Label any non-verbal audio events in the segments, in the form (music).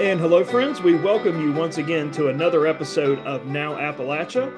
And hello, friends. We welcome you once again to another episode of Now Appalachia.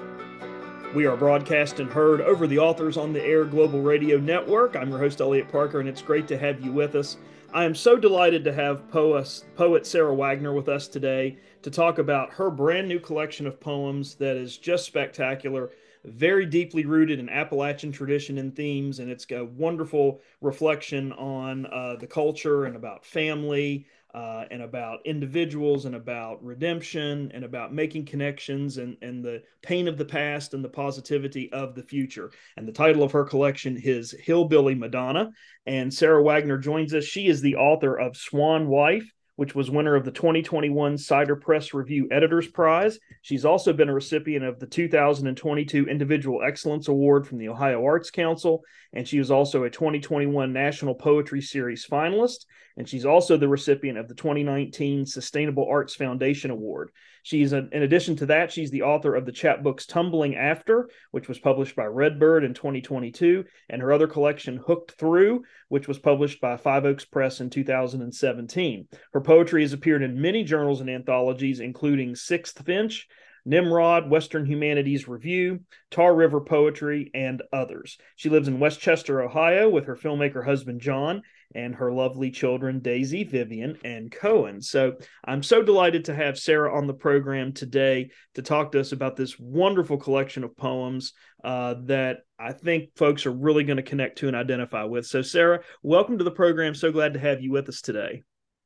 We are broadcast and heard over the authors on the Air Global Radio Network. I'm your host, Elliot Parker, and it's great to have you with us. I am so delighted to have poet, Sarah Wagner with us today to talk about her brand new collection of poems that is just spectacular, very deeply rooted in Appalachian tradition and themes, and it's a wonderful reflection on uh, the culture and about family, uh, and about individuals and about redemption and about making connections and, and the pain of the past and the positivity of the future. And the title of her collection is Hillbilly Madonna. And Sarah Wagner joins us. She is the author of Swan Wife which was winner of the 2021 Cider Press Review Editors Prize. She's also been a recipient of the 2022 Individual Excellence Award from the Ohio Arts Council, and she was also a 2021 National Poetry Series finalist, and she's also the recipient of the 2019 Sustainable Arts Foundation Award. She's, a, in addition to that, she's the author of the chapbooks Tumbling After, which was published by Redbird in 2022, and her other collection, Hooked Through, which was published by Five Oaks Press in 2017. Her poetry has appeared in many journals and anthologies, including Sixth Finch, Nimrod, Western Humanities Review, Tar River Poetry, and others. She lives in Westchester, Ohio, with her filmmaker husband John and her lovely children Daisy, Vivian, and Cohen. So I'm so delighted to have Sarah on the program today to talk to us about this wonderful collection of poems uh, that I think folks are really going to connect to and identify with. So, Sarah, welcome to the program. So glad to have you with us today.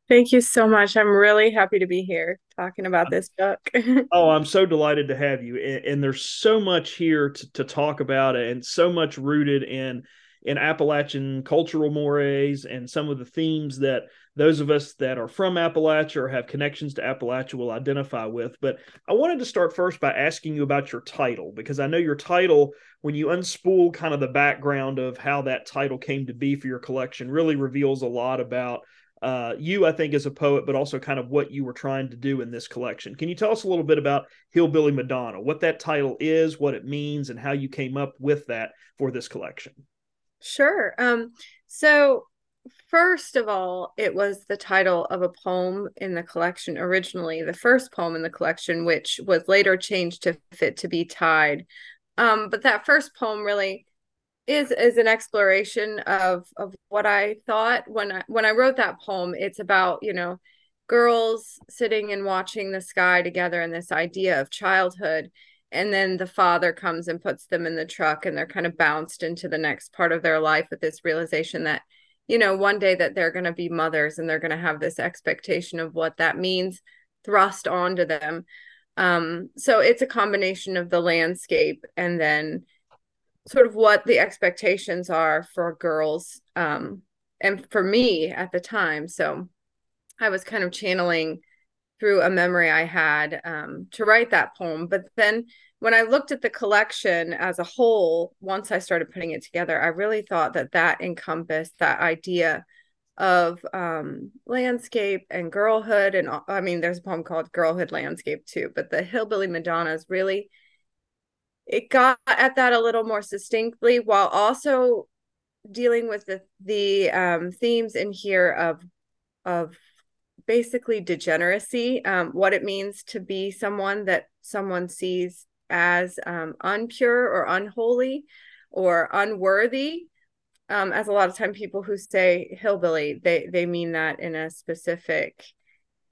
Thank you so much. I'm really happy to be here talking about this book. (laughs) oh, I'm so delighted to have you. And, and there's so much here to, to, talk about and so much rooted in in Appalachian cultural mores and some of the themes that those of us that are from Appalachia or have connections to Appalachia will identify with. But I wanted to start first by asking you about your title, because I know your title, when you unspool kind of the background of how that title came to be for your collection, really reveals a lot about uh, you, I think, as a poet, but also kind of what you were trying to do in this collection. Can you tell us a little bit about Hillbilly Madonna, what that title is, what it means, and how you came up with that for this collection? Sure. Um, so, first of all, it was the title of a poem in the collection originally, the first poem in the collection, which was later changed to fit to be tied. Um, but that first poem really is is an exploration of of what I thought when I when I wrote that poem. It's about you know girls sitting and watching the sky together and this idea of childhood and then the father comes and puts them in the truck and they're kind of bounced into the next part of their life with this realization that you know one day that they're going to be mothers and they're going to have this expectation of what that means thrust onto them um so it's a combination of the landscape and then sort of what the expectations are for girls um, and for me at the time. So I was kind of channeling through a memory I had um, to write that poem. But then when I looked at the collection as a whole, once I started putting it together, I really thought that that encompassed that idea of um, landscape and girlhood. And I mean, there's a poem called Girlhood Landscape too, but the Hillbilly Madonnas really it got at that a little more succinctly while also dealing with the the um, themes in here of of basically degeneracy, um, what it means to be someone that someone sees as um, unpure or unholy or unworthy. Um, as a lot of time people who say hillbilly, they they mean that in a specific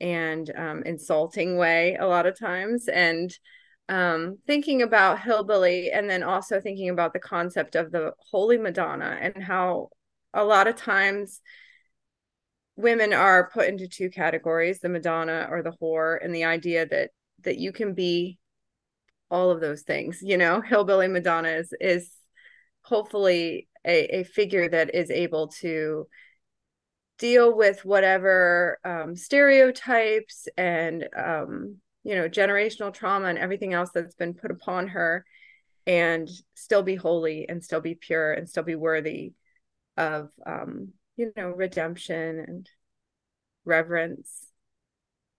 and um, insulting way a lot of times, and um, thinking about hillbilly and then also thinking about the concept of the holy madonna and how a lot of times women are put into two categories the madonna or the whore and the idea that that you can be all of those things you know? Hillbilly madonna is is hopefully a, a figure that is able to deal with whatever um, stereotypes and um, you know generational trauma and everything else that's been put upon her and still be holy and still be pure and still be worthy of um you know redemption and reverence.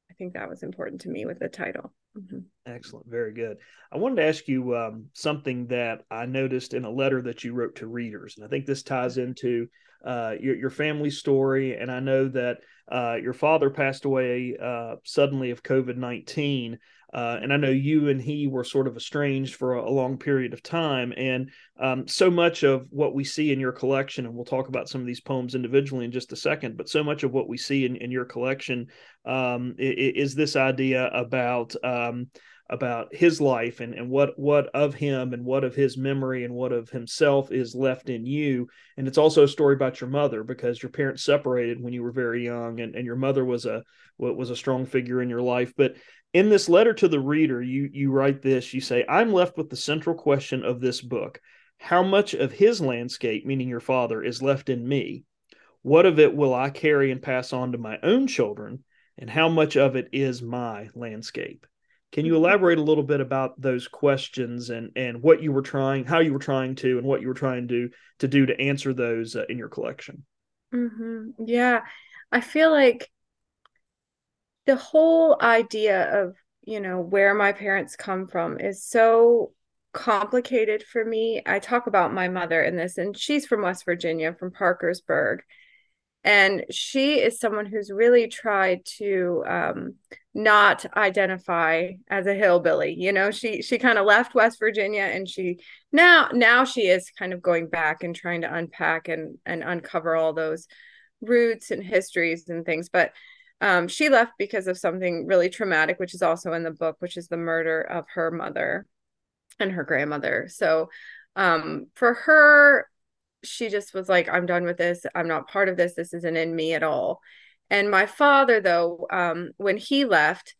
I think that was important to me with the title. Mm-hmm. excellent. Very good. I wanted to ask you um, something that i noticed in a letter that you wrote to readers and i think this ties into uh, your, your family story and i know that uh, your father passed away uh, suddenly of covid-19 uh, and I know you and he were sort of estranged for a, a long period of time. And um, so much of what we see in your collection, and we'll talk about some of these poems individually in just a second, but so much of what we see in, in your collection um, is, is, this idea about. Um, about his life and, and what what of him and what of his memory and what of himself is left in you and it's also a story about your mother because your parents separated when you were very young and, and your mother was a was a strong figure in your life but in this letter to the reader, you you write this. You say, "I'm left with the central question of this book: How much of his landscape, meaning your father, is left in me? What of it will I carry and pass on to my own children? And how much of it is my landscape?" Can you mm-hmm. elaborate a little bit about those questions and and what you were trying, how you were trying to, and what you were trying to to do to answer those uh, in your collection? Mm-hmm. Yeah, I feel like the whole idea of you know where my parents come from is so complicated for me i talk about my mother in this and she's from west virginia from parkersburg and she is someone who's really tried to um, not identify as a hillbilly you know she she kind of left west virginia and she now now she is kind of going back and trying to unpack and and uncover all those roots and histories and things but um, she left because of something really traumatic, which is also in the book, which is the murder of her mother and her grandmother. So um, for her, she just was like, I'm done with this. I'm not part of this. This isn't in me at all. And my father, though, um, when he left,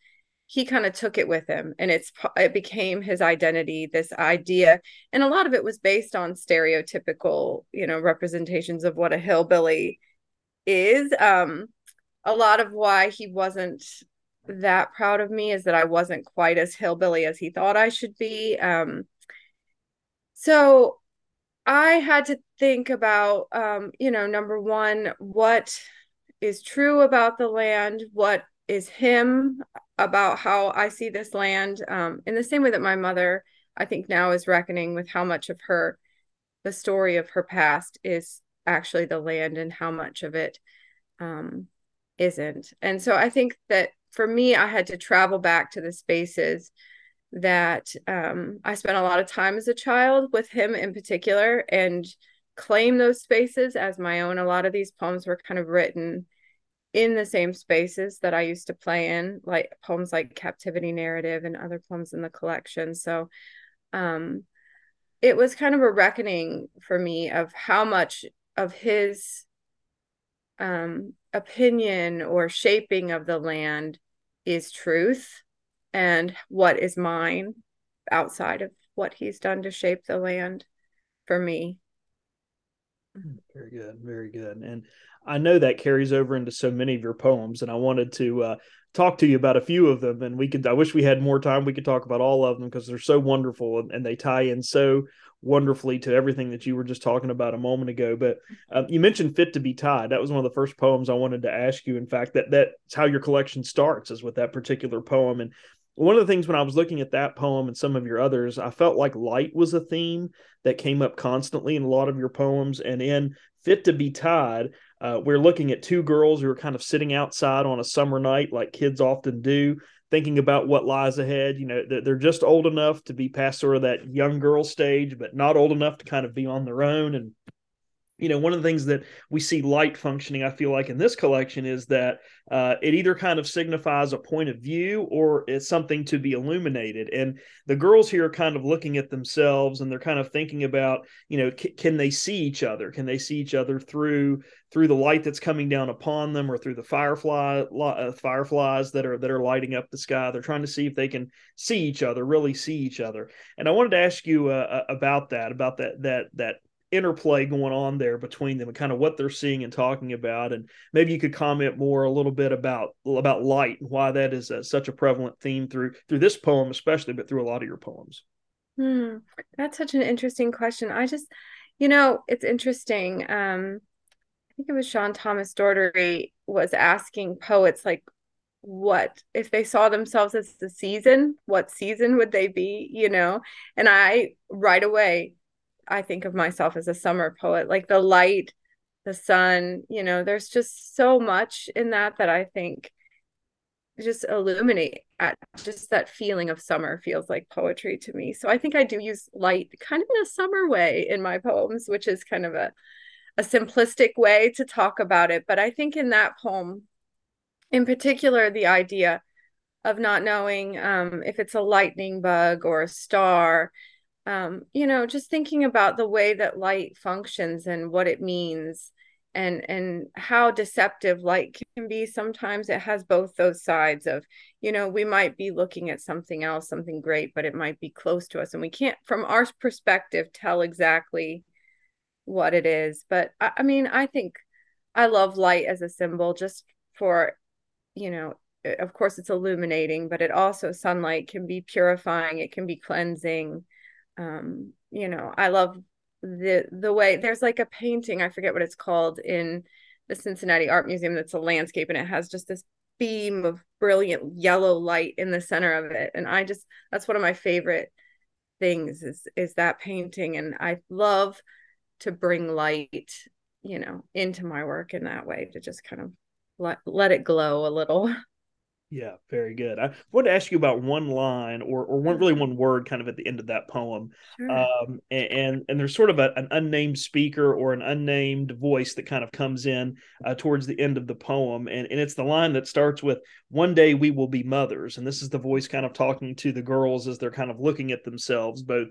he kind of took it with him and it's it became his identity this idea and a lot of it was based on stereotypical you know representations of what a hillbilly is um a lot of why he wasn't that proud of me is that I wasn't quite as hillbilly as he thought I should be. Um, so I had to think about, um, you know, number one, what is true about the land, what is him about how I see this land, um, in the same way that my mother, I think, now is reckoning with how much of her, the story of her past is actually the land and how much of it um, isn't. And so I think that for me, I had to travel back to the spaces that um, I spent a lot of time as a child with him in particular and claim those spaces as my own. A lot of these poems were kind of written in the same spaces that I used to play in, like poems like Captivity Narrative and other poems in the collection. So um, it was kind of a reckoning for me of how much of his um, opinion or shaping of the land is truth and what is mine outside of what he's done to shape the land for me. Very good, very good. And I know that carries over into so many of your poems, and I wanted to uh, talk to you about a few of them. And we could, I wish we had more time. We could talk about all of them because they're so wonderful and, and, they tie in so wonderfully to everything that you were just talking about a moment ago. But um, you mentioned "Fit to Be Tied." That was one of the first poems I wanted to ask you. In fact, that that's how your collection starts is with that particular poem. And one of the things when I was looking at that poem and some of your others, I felt like light was a theme that came up constantly in a lot of your poems. And in "Fit to Be Tied," uh, we're looking at two girls who are kind of sitting outside on a summer night, like kids often do thinking about what lies ahead. You know, they're just old enough to be past sort of that young girl stage, but not old enough to kind of be on their own and you know, one of the things that we see light functioning, I feel like in this collection is that uh, it either kind of signifies a point of view or it's something to be illuminated. And the girls here are kind of looking at themselves and they're kind of thinking about, you know, c- can they see each other? Can they see each other through through the light that's coming down upon them or through the firefly uh, fireflies that are that are lighting up the sky? They're trying to see if they can see each other, really see each other. And I wanted to ask you uh, about that, about that that that interplay going on there between them and kind of what they're seeing and talking about. And maybe you could comment more a little bit about about light and why that is a, such a prevalent theme through through this poem especially but through a lot of your poems. Hmm. that's such an interesting question. I just you know it's interesting um i think it was sean thomas Dougherty was asking poets like what if they saw themselves as the season what season would they be you know? And i right away i think of myself as a summer poet like the light the sun you know there's just so much in that that i think just illuminate at just that feeling of summer feels like poetry to me. So i think i do use light kind of in a summer way in my poems which is kind of a a simplistic way to talk about it. But i think in that poem in particular the idea of not knowing um, if it's a lightning bug or a star um, you know just thinking about the way that light functions and what it means and and how deceptive light can be sometimes it has both those sides of you know we might be looking at something else something great but it might be close to us and we can't from our perspective tell exactly what it is. But I, I mean i think i love light as a symbol just for you know of course it's illuminating but it also sunlight can be purifying it can be cleansing um you know i love the the way there's like a painting i forget what it's called in the cincinnati art museum that's a landscape and it has just this beam of brilliant yellow light in the center of it and i just that's one of my favorite things is is that painting and i love to bring light you know into my work in that way to just kind of let let it glow a little. (laughs) Yeah, very good. I want to ask you about one line or or one really one word kind of at the end of that poem. Sure. Um, and, and there's sort of a, an unnamed speaker or an unnamed voice that kind of comes in uh, towards the end of the poem. And, and it's the line that starts with, One day we will be mothers. And this is the voice kind of talking to the girls as they're kind of looking at themselves, both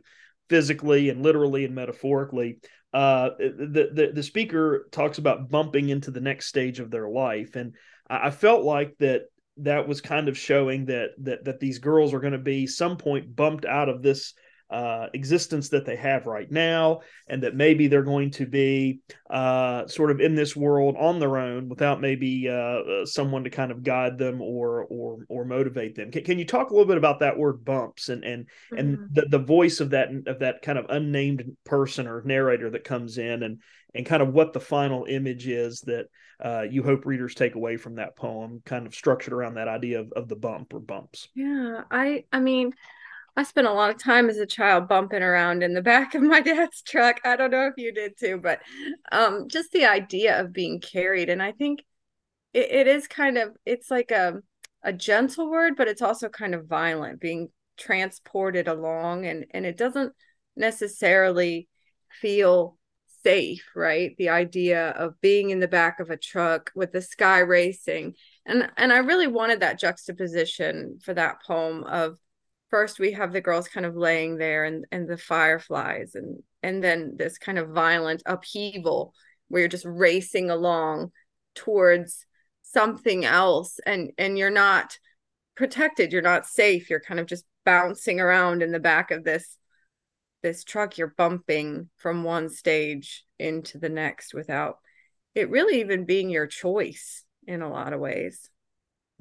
physically and literally and metaphorically uh, the, the the speaker talks about bumping into the next stage of their life, and I felt like that that was kind of showing that that that these girls are going to be some point bumped out of this uh, existence that they have right now, and that maybe they're going to be uh, sort of in this world on their own without maybe uh, uh, someone to kind of guide them or or or motivate them. Can, can, you talk a little bit about that word bumps and and mm-hmm. and the, the voice of that of that kind of unnamed person or narrator that comes in and and kind of what the final image is that uh, you hope readers take away from that poem, kind of structured around that idea of, of the bump or bumps. Yeah, I I mean, I spent a lot of time as a child bumping around in the back of my (laughs) dad's truck. I don't know if you did too, but um, just the idea of being carried. And I think it, it is kind of, it's like a, a gentle word, but it's also kind of violent, being transported along. And, and it doesn't necessarily feel safe, right? The idea of being in the back of a truck with the sky racing. And, and I really wanted that juxtaposition for that poem of first we have the girls kind of laying there and and the fireflies and and then this kind of violent upheaval where you're just racing along towards something else and and you're not protected you're not safe you're kind of just bouncing around in the back of this this truck you're bumping from one stage into the next without it really even being your choice in a lot of ways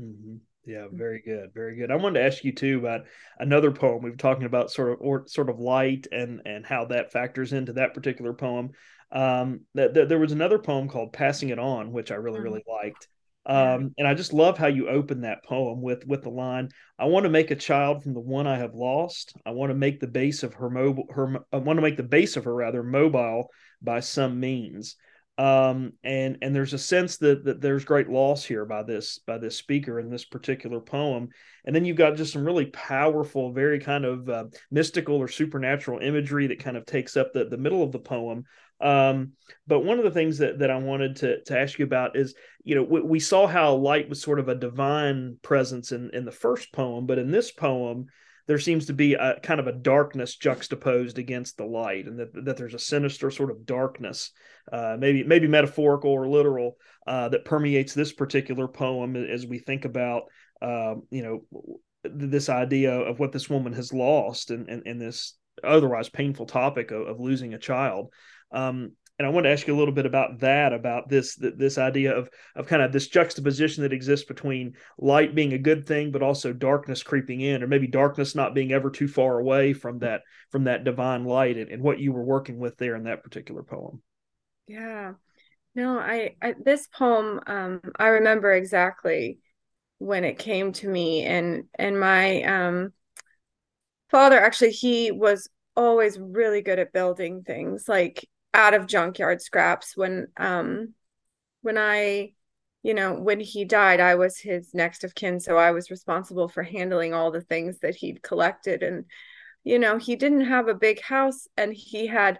mm-hmm. Yeah, very good, very good. I wanted to ask you too about another poem. We were talking about sort of or sort of light and and how that factors into that particular poem. Um, that, that there was another poem called "Passing It On," which I really really mm-hmm. liked. Um, and I just love how you open that poem with with the line, "I want to make a child from the one I have lost. I want to make the base of her mobile her I want to make the base of her rather mobile by some means." Um, and and there's a sense that that there's great loss here by this by this speaker in this particular poem. And then you've got just some really powerful very kind of uh, mystical or supernatural imagery that kind of takes up the, the middle of the poem. Um, but one of the things that, that I wanted to, to ask you about is, you know, we, we saw how light was sort of a divine presence in, in the first poem, but in this poem, there seems to be a kind of a darkness juxtaposed against the light, and that, that there's a sinister sort of darkness, uh, maybe maybe metaphorical or literal, uh, that permeates this particular poem as we think about, um, you know, this idea of what this woman has lost and, and, and this otherwise painful topic of, of losing a child. Um, and I want to ask you a little bit about that, about this this idea of of kind of this juxtaposition that exists between light being a good thing, but also darkness creeping in, or maybe darkness not being ever too far away from that from that divine light, and, and what you were working with there in that particular poem. Yeah, no, I, I this poem um, I remember exactly when it came to me, and and my um, father actually he was always really good at building things like out of junkyard scraps when um when I you know when he died I was his next of kin. So I was responsible for handling all the things that he'd collected. And you know he didn't have a big house and he had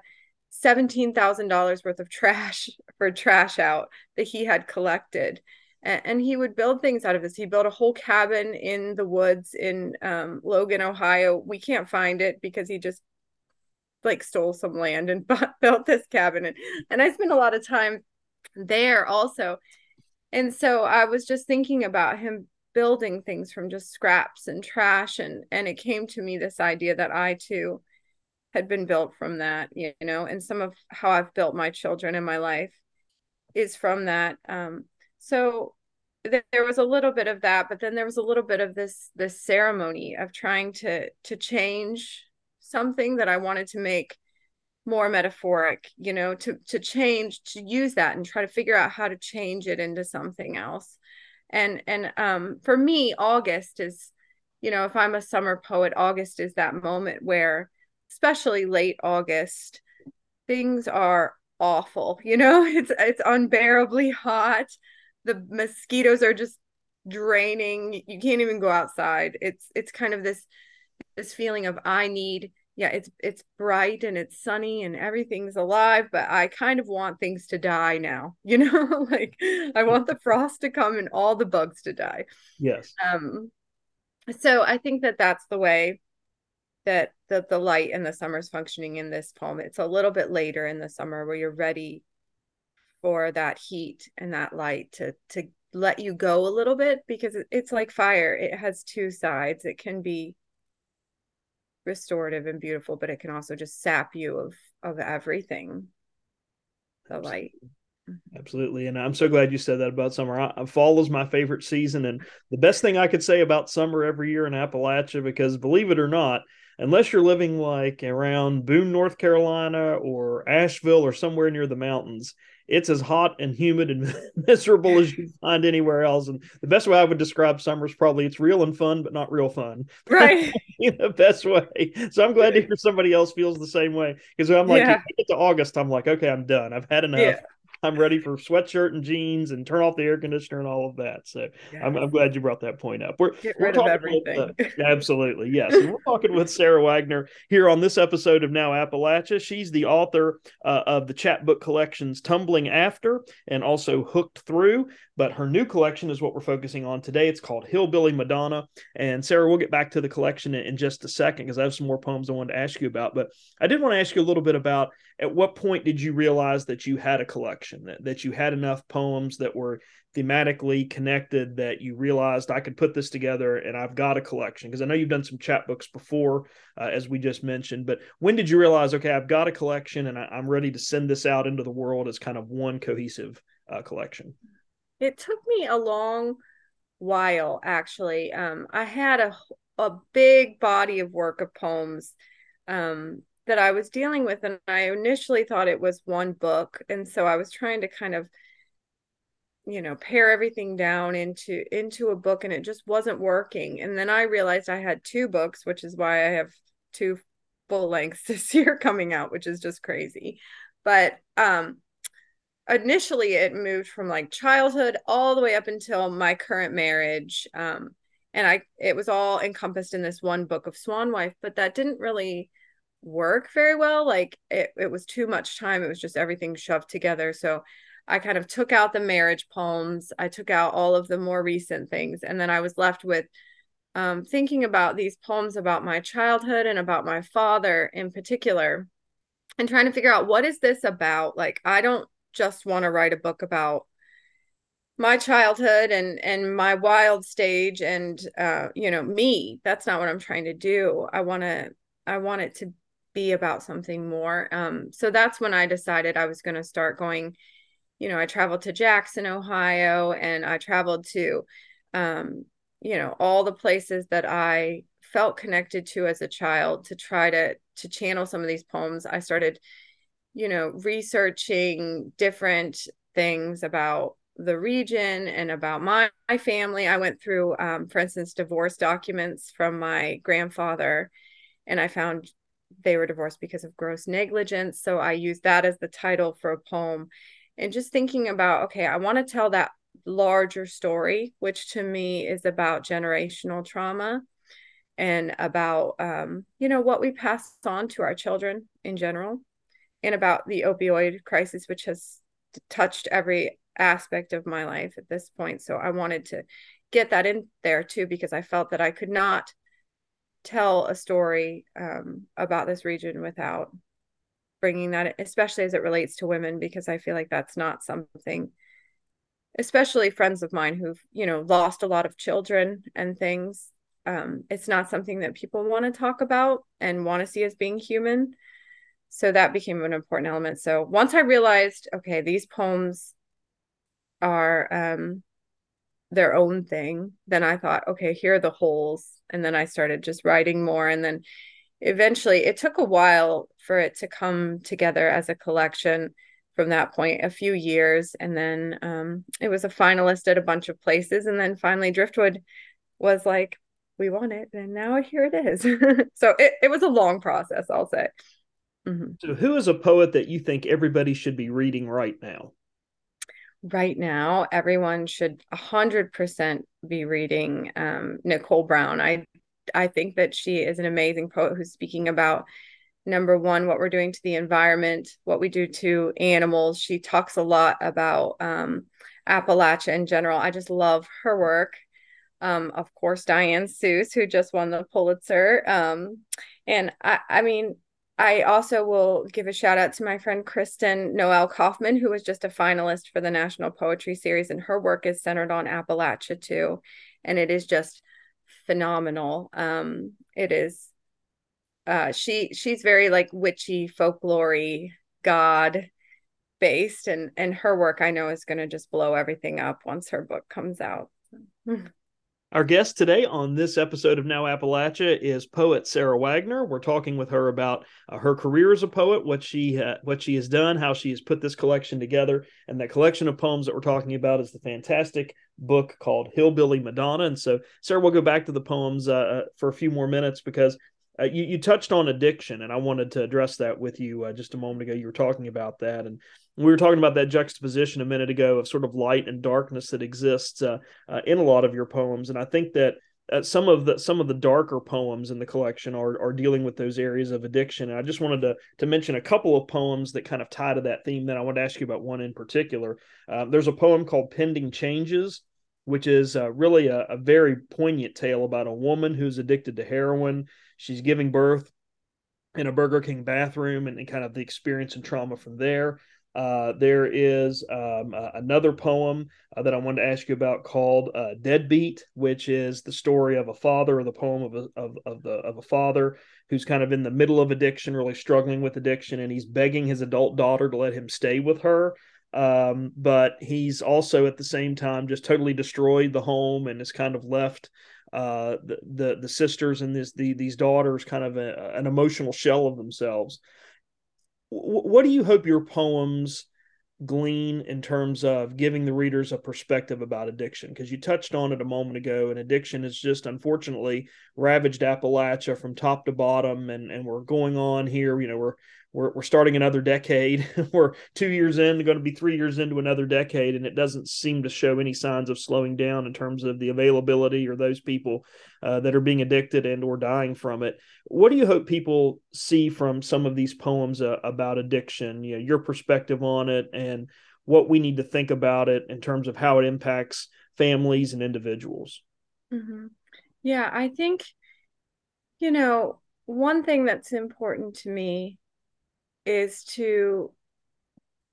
$17,000 worth of trash (laughs) for trash out that he had collected. And, he would build things out of this. He built a whole cabin in the woods in um, Logan Ohio. We can't find it because he just like stole some land and (laughs) bought, built this cabin and, and i spent a lot of time there also. And so i was just thinking about him building things from just scraps and trash and and it came to me this idea that i too had been built from that you know? And some of how i've built my children in my life is from that. Um so th- there was a little bit of that but then there was a little bit of this this ceremony of trying to to change something that I wanted to make more metaphoric, you know, to to change, to use that and try to figure out how to change it into something else. And and um for me, August is, you know, if I'm a summer poet, August is that moment where, especially late August, things are awful. (laughs) You know, it's it's unbearably hot. The mosquitoes are just draining. You can't even go outside. It's it's kind of this this feeling of I need yeah it's it's bright and it's sunny and everything's alive but i kind of want things to die now (laughs) you know? Like i want the frost to come and all the bugs to die. Yes. Um so i think that that's the way that the, the light and the summer's functioning in this poem. It's a little bit later in the summer where you're ready for that heat and that light to to let you go a little bit because it's like fire. It has two sides. It can be restorative and beautiful, but it can also just sap you of of everything. The light. Mm-hmm. Absolutely. And I'm so glad you said that about summer. I, fall is my favorite season. And the best thing I could say about summer every year in Appalachia, because believe it or not, unless you're living like around Boone, North Carolina or Asheville or somewhere near the mountains, it's as hot and humid and (laughs) miserable as you find anywhere else. And the best way I would describe summer is probably it's real and fun, but not real fun. (laughs) Right. in the best way. So I'm glad to hear somebody else feels the same way. Because I'm like, yeah. get to August, I'm like, okay, I'm done. I've had enough. Yeah. I'm ready for sweatshirt and jeans and turn off the air conditioner and all of that. So yes. I'm, I'm, glad you brought that point up. We're, Get rid we're of everything. With, uh, absolutely. Yes. And we're (laughs) talking with Sarah Wagner here on this episode of Now Appalachia. She's the author uh, of the chapbook collections Tumbling After and also Hooked Through. But her new collection is what we're focusing on today. It's called Hillbilly Madonna. And Sarah, we'll get back to the collection in, in just a second because I have some more poems I wanted to ask you about. But I did want to ask you a little bit about at what point did you realize that you had a collection, that, that you had enough poems that were thematically connected that you realized I could put this together and I've got a collection? Because I know you've done some chapbooks before, uh, as we just mentioned, but when did you realize, okay, I've got a collection and I, am ready to send this out into the world as kind of one cohesive uh, collection? It took me a long while, actually. Um, I had a, a big body of work of poems um, that I was dealing with, and I initially thought it was one book, and so I was trying to kind of you know pare everything down into into a book and it just wasn't working and then i realized i had two books which is why i have two full lengths (laughs) this year coming out which is just crazy but um initially it moved from like childhood all the way up until my current marriage um and i it was all encompassed in this one book of swan wife but that didn't really work very well like it, it was too much time it was just everything shoved together so i kind of took out the marriage poems i took out all of the more recent things and then i was left with um, thinking about these poems about my childhood and about my father in particular and trying to figure out what is this about? Like i don't just want to write a book about my childhood and and my wild stage and uh you know me that's not what i'm trying to do i want to i want it to be about something more. Um, so that's when I decided I was going to start going. You know, I traveled to Jackson, Ohio, and I traveled to, um, you know, all the places that I felt connected to as a child to try to to channel some of these poems. I started, you know, researching different things about the region and about my, my family. I went through, um, for instance, divorce documents from my grandfather, and I found they were divorced because of gross negligence. So I used that as the title for a poem. And just thinking about, okay, I want to tell that larger story, which to me is about generational trauma and about, um, you know, what we pass on to our children in general and about the opioid crisis, which has touched every aspect of my life at this point. So I wanted to get that in there too, because I felt that I could not tell a story um, about this region without bringing that, especially as it relates to women, because I feel like that's not something, especially friends of mine who've, you know, lost a lot of children and things. Um, it's not something that people want to talk about and want to see as being human. So that became an important element. So once I realized, okay, these poems are um their own thing then i thought okay here are the holes. And then i started just writing more. And then eventually it took a while for it to come together as a collection from that point a few years. And then um, it was a finalist at a bunch of places. And then finally driftwood was like we want it. And now here it is. (laughs) So it, it was a long process i'll say mm-hmm. so who is a poet that you think everybody should be reading right now? Right now everyone should 100% be reading um, nickole brown. I i think that she is an amazing poet who's speaking about number one what we're doing to the environment what we do to animals. She talks a lot about um, appalachia in general. I just love her work. Um, of course diane seuss who just won the pulitzer. Um, and I, I mean I also will give a shout out to my friend Kristen Noel Kaufman, who was just a finalist for the National Poetry Series, and her work is centered on Appalachia too, and it is just phenomenal. Um, it is. Uh, she she's very like witchy folklore god based, and and her work I know is going to just blow everything up once her book comes out. (laughs) Our guest today on this episode of Now Appalachia is poet Sarah Wagner. We're talking with her about uh, her career as a poet, what she uh, what she has done, how she has put this collection together, and that collection of poems that we're talking about is the fantastic book called Hillbilly Madonna. And so, Sarah, we'll go back to the poems uh, uh for a few more minutes because uh, you, you touched on addiction, and I wanted to address that with you uh, just a moment ago. You were talking about that, and we were talking about that juxtaposition a minute ago of sort of light and darkness that exists uh, uh, in a lot of your poems, and I think that uh, some of the some of the darker poems in the collection are are dealing with those areas of addiction. And I just wanted to to mention a couple of poems that kind of tie to that theme. Then I want to ask you about one in particular. Uh, there's a poem called "Pending Charges." Which is really a, a very poignant tale about a woman who's addicted to heroin. She's giving birth in a Burger King bathroom and, and, kind of the experience and trauma from there. Uh, there is um, uh, another poem uh, that I wanted to ask you about called uh, "Deadbeat," which is the story of a father, or the poem of a, of, of the of a father who's kind of in the middle of addiction, really struggling with addiction, and he's begging his adult daughter to let him stay with her. Um, but he's also at the same time just totally destroyed the home and is kind of left uh, the, the the sisters and this the, these daughters kind of a, an emotional shell of themselves. What do you hope your poems glean in terms of giving the readers a perspective about addiction? Because you touched on it a moment ago and addiction has just unfortunately ravaged appalachia from top to bottom and and we're going on here you know we're we're, we're starting another decade. (laughs) we're two years in, going to be three years into another decade, and it doesn't seem to show any signs of slowing down in terms of the availability or those people uh, that are being addicted and or dying from it. What do you hope people see from some of these poems uh, about addiction? You know, your perspective on it and what we need to think about it in terms of how it impacts families and individuals. Mm-hmm. Yeah, I think you know one thing that's important to me is to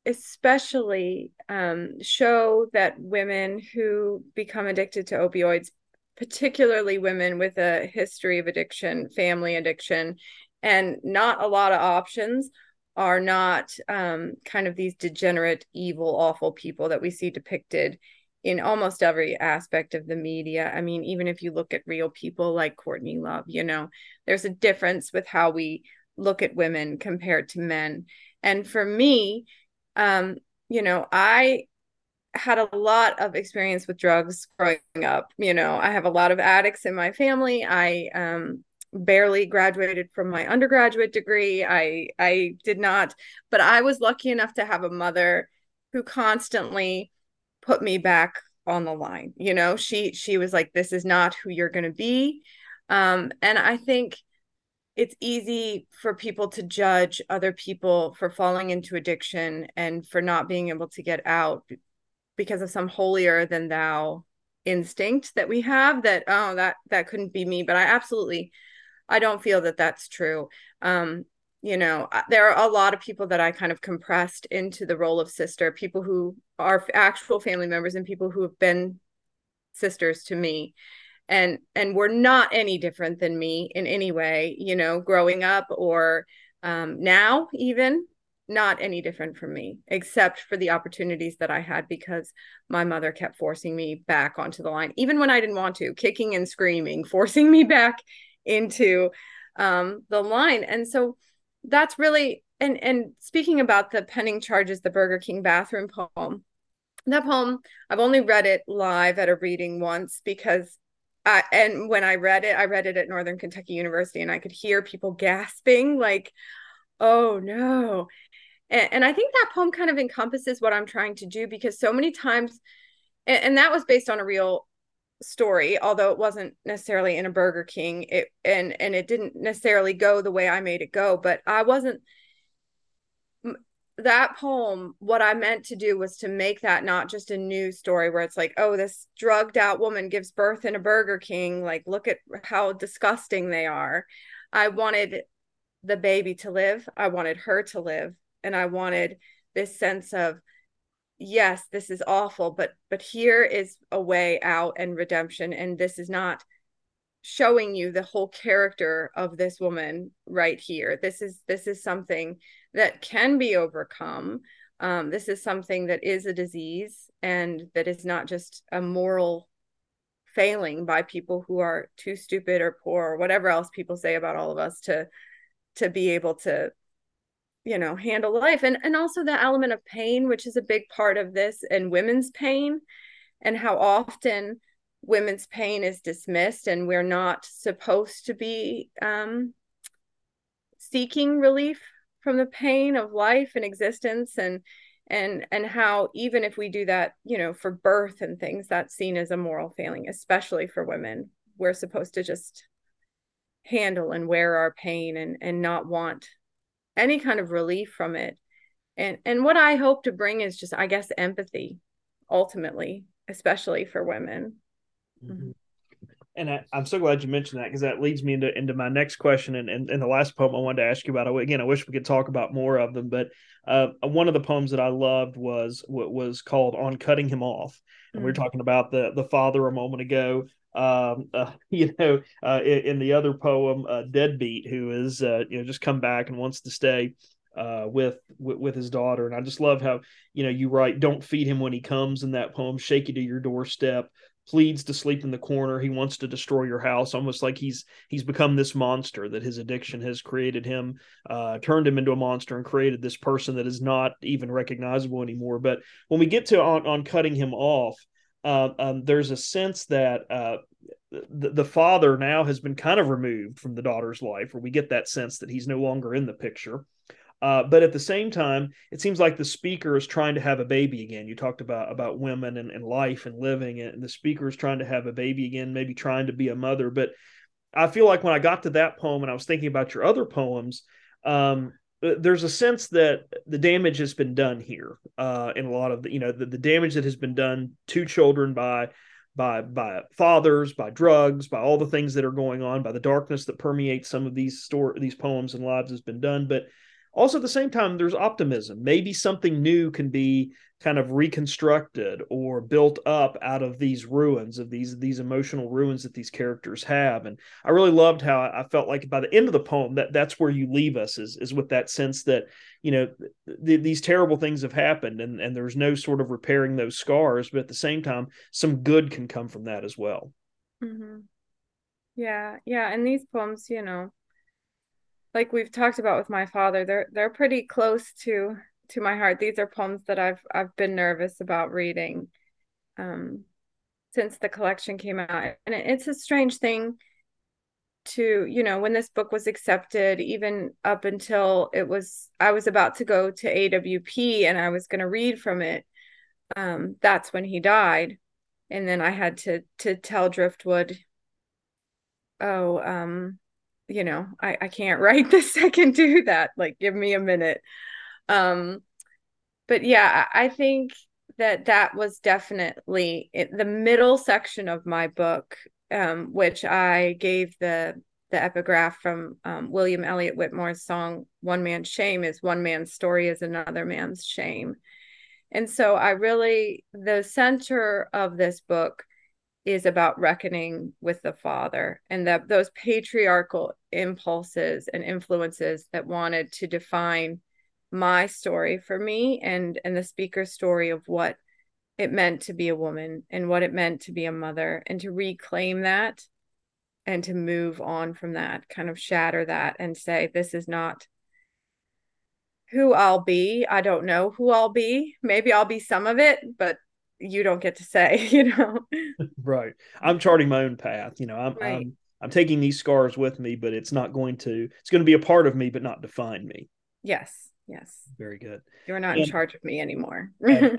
especially um, show that women who become addicted to opioids, particularly women with a history of addiction, family addiction, and not a lot of options are not um, kind of these degenerate, evil, awful people that we see depicted in almost every aspect of the media. I mean, even if you look at real people like Courtney Love, you know, there's a difference with how we look at women compared to men. And for me, um, you know, I had a lot of experience with drugs growing up. You know, I have a lot of addicts in my family. I um, barely graduated from my undergraduate degree. I I did not, but I was lucky enough to have a mother who constantly put me back on the line. You know, she she was like this is not who you're going to be. Um and I think it's easy for people to judge other people for falling into addiction and for not being able to get out because of some holier than thou instinct that we have that oh that that couldn't be me but i absolutely i don't feel that that's true. Um you know there are a lot of people that i kind of compressed into the role of sister people who are actual family members and people who have been sisters to me and and were not any different than me in any way you know growing up or um, now even not any different from me, except for the opportunities that I had because my mother kept forcing me back onto the line, even when I didn't want to, kicking and screaming, (laughs) forcing me back into um, the line. And so that's really and and speaking about the pending charges, the Burger King bathroom poem, that poem I've only read it live at a reading once because I, and when I read it, I read it at Northern Kentucky University, and I could hear people gasping, like, "Oh no!" And, and I think that poem kind of encompasses what I'm trying to do because so many times, and, and that was based on a real story although it wasn't necessarily in a burger king it and and it didn't necessarily go the way i made it go but i wasn't that poem what i meant to do was to make that not just a news story where it's like oh this drugged out woman gives birth in a burger king. Like look at how disgusting they are. I wanted the baby to live. I wanted her to live. And I wanted this sense of yes this is awful but but here is a way out and redemption. And this is not showing you the whole character of this woman right here. This is this is something that can be overcome. Um, this is something that is a disease and that is not just a moral failing by people who are too stupid or poor or whatever else people say about all of us to to be able to you know handle life. And and also the element of pain which is a big part of this and women's pain and how often women's pain is dismissed and we're not supposed to be um, seeking relief from the pain of life and existence and and and how even if we do that you know for birth and things that's seen as a moral failing especially for women. We're supposed to just handle and wear our pain and and not want any kind of relief from it. And and what i hope to bring is just i guess empathy ultimately especially for women. Mm-hmm. And I, am so glad you mentioned that because that leads me into into my next question and, and, and the last poem i wanted to ask you about again i wish we could talk about more of them but uh, one of the poems that i loved was what was called on cutting him off and mm-hmm. we were mm. talking about the the father a moment ago um (laughs) uh, you know uh in, in, the other poem uh deadbeat who is uh you know just come back and wants to stay uh with, with with his daughter and i just love how you know you write don't feed him when he comes in that poem shake you to your doorstep pleads to sleep in the corner he wants to destroy your house almost like he's he's become this monster that his addiction has created him uh turned him into a monster and created this person that is not even recognizable anymore but when we get to on, on cutting him off uh, um, there's a sense that uh, the, the father now has been kind of removed from the daughter's life, or we get that sense that he's no longer in the picture. Uh, but at the same time, it seems like the speaker is trying to have a baby again. You talked about about women and, and life and living, and the speaker is trying to have a baby again, maybe trying to be a mother. But I feel like when I got to that poem and I was thinking about your other poems, um, there's a sense that the damage has been done here uh, in a lot of the you know the, the damage that has been done to children by by by fathers by drugs by all the things that are going on by the darkness that permeates some of these store these poems and lives has been done but also at the same time there's optimism. Maybe something new can be kind of reconstructed or built up out of these ruins of these these emotional ruins that these characters have. And i really loved how i felt like by the end of the poem that that's where you leave us is is with that sense that you know th- these terrible things have happened and and there's no sort of repairing those scars but at the same time some good can come from that as well. Mm-hmm. yeah yeah and these poems you know like we've talked about with my father they're they're pretty close to to my heart. These are poems that i've i've been nervous about reading um since the collection came out. And it's a strange thing to you know when this book was accepted even up until it was i was about to go to awp and i was going to read from it um that's when he died. And then i had to to tell driftwood oh um you know i i can't (laughs) write the second do that. Like give me a minute. Um but yeah i think that that was definitely the middle section of my book um, which i gave the the epigraph from um, william elliott whitmore's song one man's shame is one man's story is another man's shame. And so i really the center of this book is about reckoning with the father and that those patriarchal impulses and influences that wanted to define my story for me and and the speaker's story of what it meant to be a woman and what it meant to be a mother and to reclaim that and to move on from that kind of shatter that and say this is not who I'll be. I don't know who I'll be. Maybe I'll be some of it, but you don't get to say, (laughs) you know. right. I'm charting my own path. You know, I'm right. I'm I'm taking these scars with me, but it's not going to it's going to be a part of me, but not define me. Yes. Yes. Very good. You're not and, in charge of me anymore. (laughs) yeah.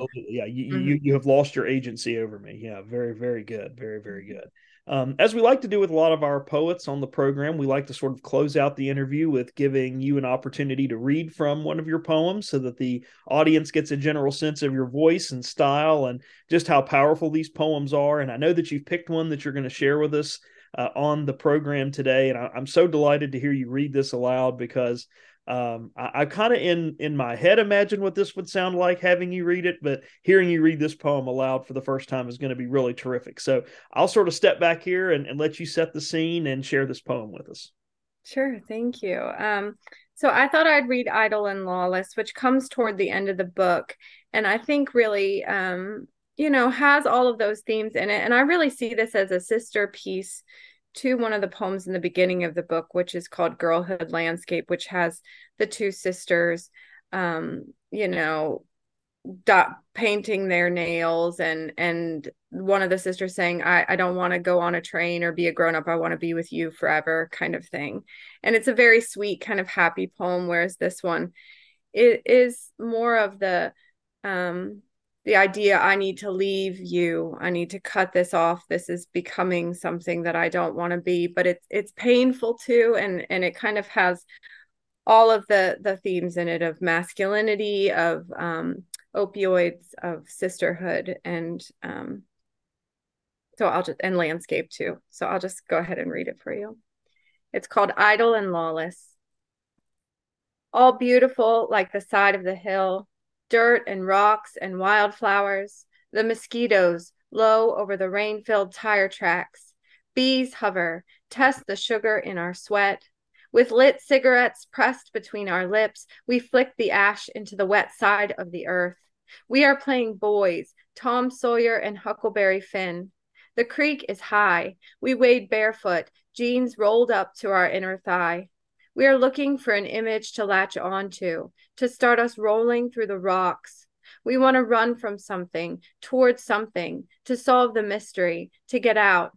You, mm-hmm. you you have lost your agency over me. Yeah. Very, very good. Very, very mm-hmm. good. Um, as we like to do with a lot of our poets on the program, we like to sort of close out the interview with giving you an opportunity to read from one of your poems so that the audience gets a general sense of your voice and style and just how powerful these poems are. And I know that you've picked one that you're going to share with us uh, on the program today. And I, I'm so delighted to hear you read this aloud because um, I, I kind of in in my head imagine what this would sound like having you read it, but hearing you read this poem aloud for the first time is going to be really terrific. So I'll sort of step back here and, and let you set the scene and share this poem with us. Sure, thank you. Um, so I thought I'd read Idle and Lawless, which comes toward the end of the book, and I think really, um, you know, has all of those themes in it. And I really see this as a sister piece to one of the poems in the beginning of the book, which is called Girlhood Landscape, which has the two sisters, um, you know, dot painting their nails and and one of the sisters saying i, I don't want to go on a train or be a grown up i want to be with you forever kind of thing. And it's a very sweet kind of happy poem whereas this one it is more of the um the idea I need to leave you, I need to cut this off. This is becoming something that I don't want to be, but it's it's painful too and and it kind of has all of the the themes in it of masculinity, of um opioids, of sisterhood and um so I'll just and landscape too. So I'll just go ahead and read it for you. It's called Idle and Lawless. All beautiful like the side of the hill dirt and rocks and wildflowers, the mosquitoes low over the rain filled tire tracks. Bees hover, test the sugar in our sweat. With lit cigarettes pressed between our lips, we flick the ash into the wet side of the earth. We are playing boys, Tom Sawyer and Huckleberry Finn. The creek is high. We wade barefoot, jeans rolled up to our inner thigh. We are looking for an image to latch onto, to start us rolling through the rocks. We want to run from something, towards something, to solve the mystery, to get out.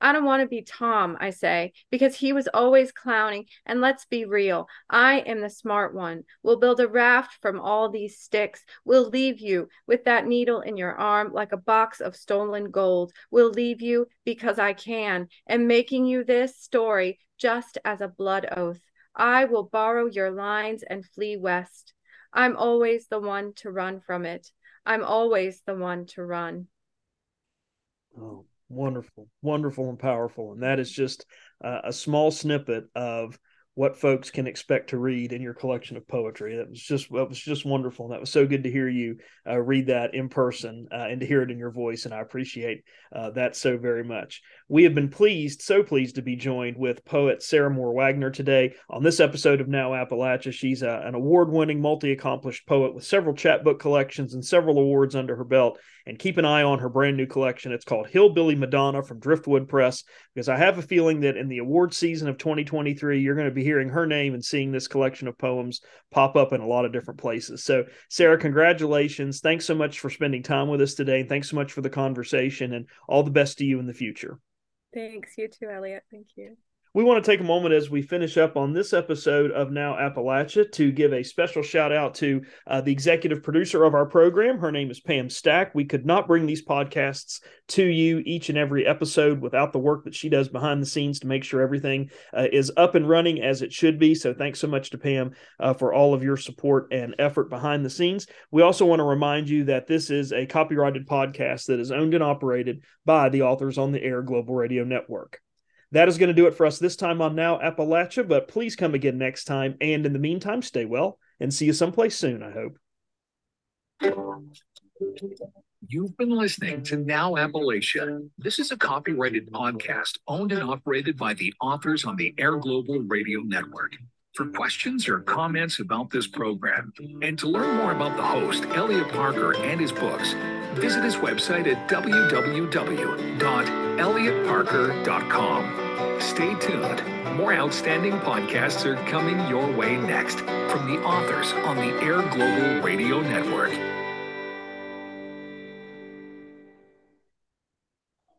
I don't want to be Tom, I say, because he was always clowning. And let's be real, I am the smart one. We'll build a raft from all these sticks. We'll leave you with that needle in your arm like a box of stolen gold. We'll leave you because I can, and making you this story just as a blood oath. I will borrow your lines and flee west. I'm always the one to run from it. I'm always the one to run. Oh, wonderful, wonderful, and powerful. And that is just uh, a small snippet of what folks can expect to read in your collection of poetry. That was just that was just wonderful. And that was so good to hear you uh, read that in person uh, and to hear it in your voice. And I appreciate uh, that so very much. We have been pleased, so pleased to be joined with poet Sarah Moore Wagner today on this episode of Now Appalachia. She's a, an award-winning, multi-accomplished poet with several chapbook collections and several awards under her belt. And keep an eye on her brand new collection. It's called Hillbilly Madonna from Driftwood Press because I have a feeling that in the award season of 2023, you're going to be hearing her name and seeing this collection of poems pop up in a lot of different places. So, Sarah, congratulations. Thanks so much for spending time with us today. And thanks so much for the conversation and all the best to you in the future. Thanks. You too, Elliot. Thank you. We want to take a moment as we finish up on this episode of Now Appalachia to give a special shout out to uh, the executive producer of our program. Her name is Pam Stack. We could not bring these podcasts to you each and every episode without the work that she does behind the scenes to make sure everything uh, is up and running as it should be. So thanks so much to Pam uh, for all of your support and effort behind the scenes. We also want to remind you that this is a copyrighted podcast that is owned and operated by the Authors on the Air Global Radio Network. That is going to do it for us this time on Now Appalachia, but please come again next time. And in the meantime, stay well and see you someplace soon, I hope. You've been listening to Now Appalachia. This is a copyrighted podcast owned and operated by the authors on the Air Global Radio Network. For questions or comments about this program, and to learn more about the host, Elliot Parker, and his books, visit his website at www.elliottparker.com. Stay tuned. More outstanding podcasts are coming your way next from the authors on the Air Global Radio Network.